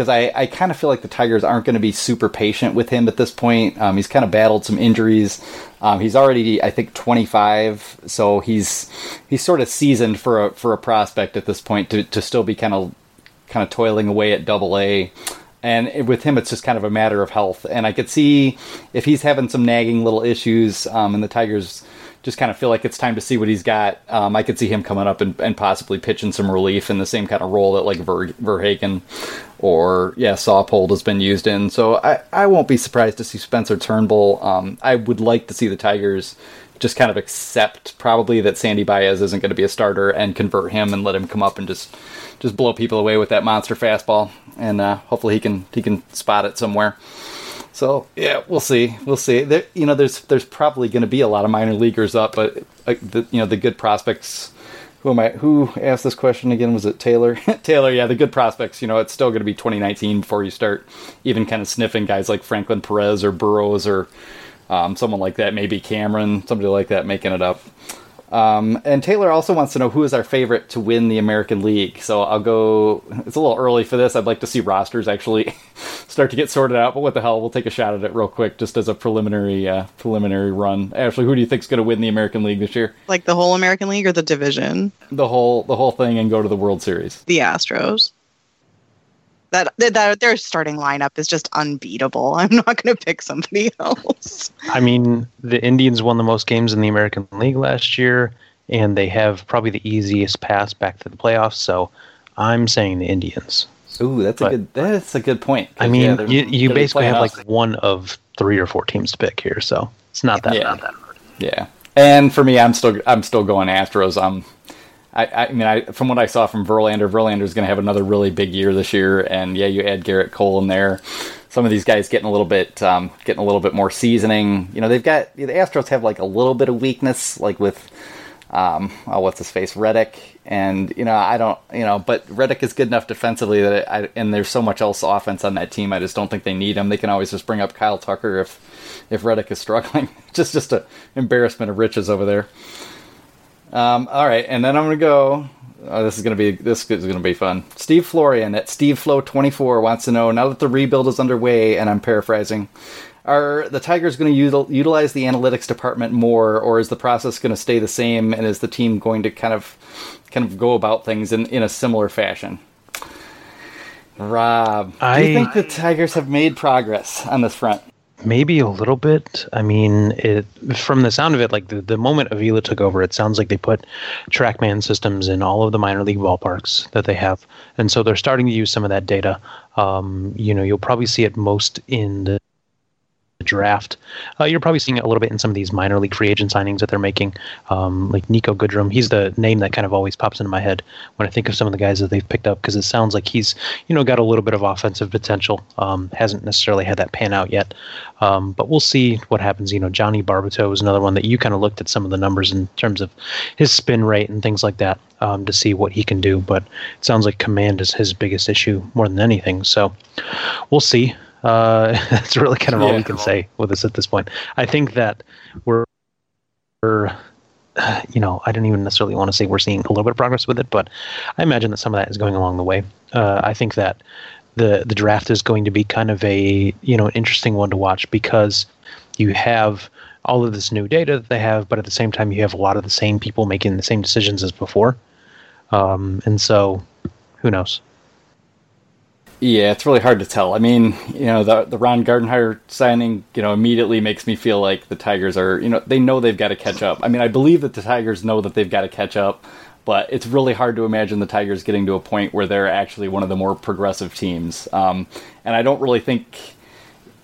because I, I kind of feel like the Tigers aren't going to be super patient with him at this point. Um, he's kind of battled some injuries. Um, he's already, I think, 25, so he's he's sort of seasoned for a for a prospect at this point to, to still be kind of kind of toiling away at Double A. And with him, it's just kind of a matter of health. And I could see if he's having some nagging little issues, um, and the Tigers just kind of feel like it's time to see what he's got. Um, I could see him coming up and, and, possibly pitching some relief in the same kind of role that like Ver, Verhagen or yeah Saupold has been used in. So I, I won't be surprised to see Spencer Turnbull. Um, I would like to see the Tigers just kind of accept probably that Sandy Baez isn't going to be a starter and convert him and let him come up and just just blow people away with that monster fastball and uh, hopefully he can he can spot it somewhere. So yeah, we'll see. We'll see. There, you know, there's there's probably going to be a lot of minor leaguers up, but uh, the, you know the good prospects. Who am I? Who asked this question again? Was it Taylor? [LAUGHS] Taylor, yeah, the good prospects. You know, it's still going to be 2019 before you start even kind of sniffing guys like Franklin Perez or Burrows or um, someone like that. Maybe Cameron, somebody like that, making it up. Um, and Taylor also wants to know who is our favorite to win the American League. So I'll go. It's a little early for this. I'd like to see rosters actually [LAUGHS] start to get sorted out. But what the hell? We'll take a shot at it real quick, just as a preliminary uh, preliminary run. Ashley, who do you think is going to win the American League this year? Like the whole American League or the division? The whole the whole thing, and go to the World Series. The Astros. That, that their starting lineup is just unbeatable. [LAUGHS] I'm not going to pick somebody else. I mean, the Indians won the most games in the American League last year, and they have probably the easiest pass back to the playoffs. So, I'm saying the Indians. Ooh, that's but, a good. That's a good point. I mean, yeah, you, you basically have like one of three or four teams to pick here, so it's not that yeah. not that hard. Yeah, and for me, I'm still I'm still going Astros. I'm I, I mean, I, from what I saw from Verlander, Verlander is going to have another really big year this year, and yeah, you add Gerrit Cole in there. Some of these guys getting a little bit, um, getting a little bit more seasoning. You know, they've got the Astros have like a little bit of weakness, like with, um, oh, what's his face, Reddick, and you know, I don't, you know, but Reddick is good enough defensively that, I, and there's so much else offense on that team. I just don't think they need him. They can always just bring up Kyle Tucker if, if Reddick is struggling. [LAUGHS] just, just an embarrassment of riches over there. Um, all right, and then I'm gonna go. Oh, this is gonna be this is gonna be fun. Steve Florian at Steve Flow 24 wants to know now that the rebuild is underway, and I'm paraphrasing. Are the Tigers going to util- utilize the analytics department more, or is the process going to stay the same? And is the team going to kind of, kind of go about things in, in a similar fashion? Rob, I, do you think the Tigers have made progress on this front? Maybe a little bit. I mean, it from the sound of it, like the, the moment Avila took over, it sounds like they put TrackMan systems in all of the minor league ballparks that they have, and so they're starting to use some of that data. Um, you know, you'll probably see it most in the draft. Uh, you're probably seeing it a little bit in some of these minor league free agent signings that they're making, um, like Niko Goodrum. He's the name that kind of always pops into my head when I think of some of the guys that they've picked up because it sounds like he's you know got a little bit of offensive potential. Um, hasn't necessarily had that pan out yet, um, but we'll see what happens. You know, Johnny Barbato is another one that you kind of looked at some of the numbers in terms of his spin rate and things like that um, to see what he can do. But it sounds like command is his biggest issue more than anything. So we'll see. Uh, [LAUGHS] that's really kind of all we can say with this at this point. I think that we're, we're, [SIGHS] you know, I don't even necessarily want to say we're seeing a little bit of progress with it, but I imagine that some of that is going along the way. Uh, I think that the the draft is going to be kind of a you know interesting one to watch because you have all of this new data that they have, but at the same time you have a lot of the same people making the same decisions as before, um, and so who knows. Yeah, it's really hard to tell. I mean, you know, the the Ron Gardenhire signing, you know, immediately makes me feel like the Tigers are, you know, they know they've got to catch up. I mean, I believe that the Tigers know that they've got to catch up, but it's really hard to imagine the Tigers getting to a point where they're actually one of the more progressive teams. Um, and I don't really think,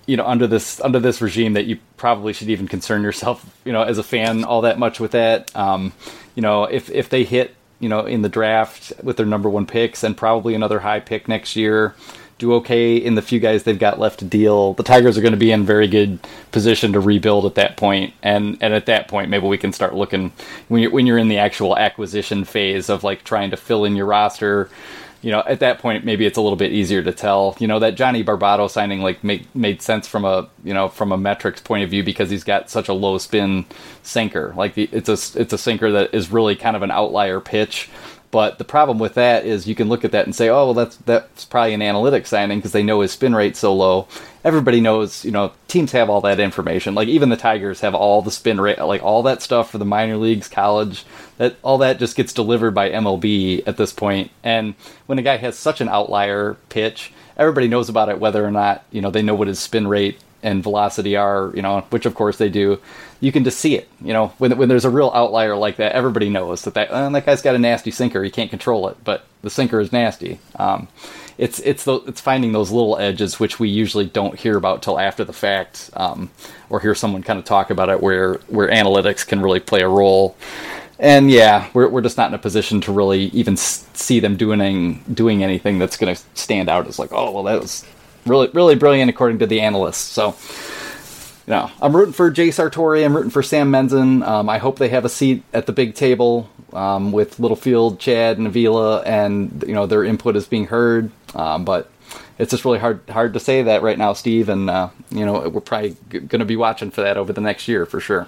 you know, under this under this regime that you probably should even concern yourself, you know, as a fan all that much with that. Um, you know, if if they hit you know, in the draft with their number one picks and probably another high pick next year. Do okay in the few guys they've got left to deal. The Tigers are going to be in very good position to rebuild at that point, and and at that point maybe we can start looking when you're when you're in the actual acquisition phase of like trying to fill in your roster you know, at that point, maybe it's a little bit easier to tell. You know, that Johnny Barbato signing like made made sense from a you know from a metrics point of view because he's got such a low spin sinker. Like the, it's a it's a sinker that is really kind of an outlier pitch. But the problem with that is you can look at that and say, oh, well, that's that's probably an analytics signing because they know his spin rate's so low. Everybody knows, you know, teams have all that information. Like even the Tigers have all the spin rate, like all that stuff for the minor leagues, college. That all that just gets delivered by MLB at this point. And when a guy has such an outlier pitch, everybody knows about it, whether or not you know they know what his spin rate and velocity are, you know, which of course they do you can just see it. You know, when when there's a real outlier like that, everybody knows that that, uh, that guy's got a nasty sinker. He can't control it, but the sinker is nasty. Um, it's it's the, it's finding those little edges which we usually don't hear about till after the fact, um, or hear someone kind of talk about it where where analytics can really play a role. And yeah, we're we're just not in a position to really even see them doing doing anything that's going to stand out as like, oh well, that was really really brilliant according to the analysts. So you know, I'm rooting for Jay Sartori. I'm rooting for Sam Menzin. Um, I hope they have a seat at the big table um, with Littlefield, Chadd, and Avila, and you know their input is being heard. Um, but it's just really hard hard to say that right now, Steve. And uh, you know we're probably g- going to be watching for that over the next year for sure.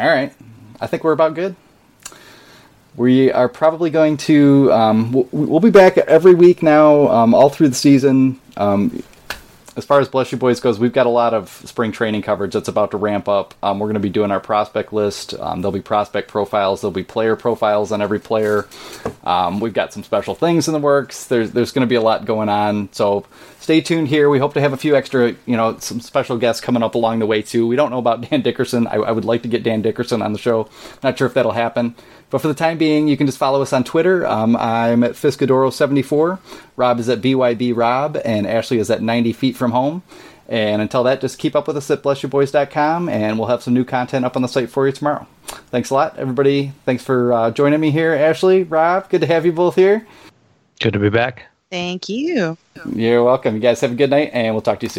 All right, I think we're about good. We are probably going to. Um, we'll, we'll, be back every week now, um, all through the season. Um, as far as Bless You Boys goes, we've got a lot of spring training coverage that's about to ramp up. Um, we're going to be doing our prospect list. Um, there'll be prospect profiles. There'll be player profiles on every player. Um, we've got some special things in the works. There's there's going to be a lot going on. So stay tuned here. We hope to have a few extra, you know, some special guests coming up along the way too. We don't know about Dan Dickerson. I, I would like to get Dan Dickerson on the show. Not sure if that'll happen. But for the time being, you can just follow us on Twitter. Um, I'm at Fiscadoro74. Rob is at BYB Rob, and Ashley is at 90 feet from home. And until that, just keep up with us at blessyourboys.com, and we'll have some new content up on the site for you tomorrow. thanks a lot, everybody. Thanks for uh, joining me here, Ashley, Rob. Good to have you both here. Good to be back. Thank you. You're welcome. You guys have a good night, and we'll talk to you soon.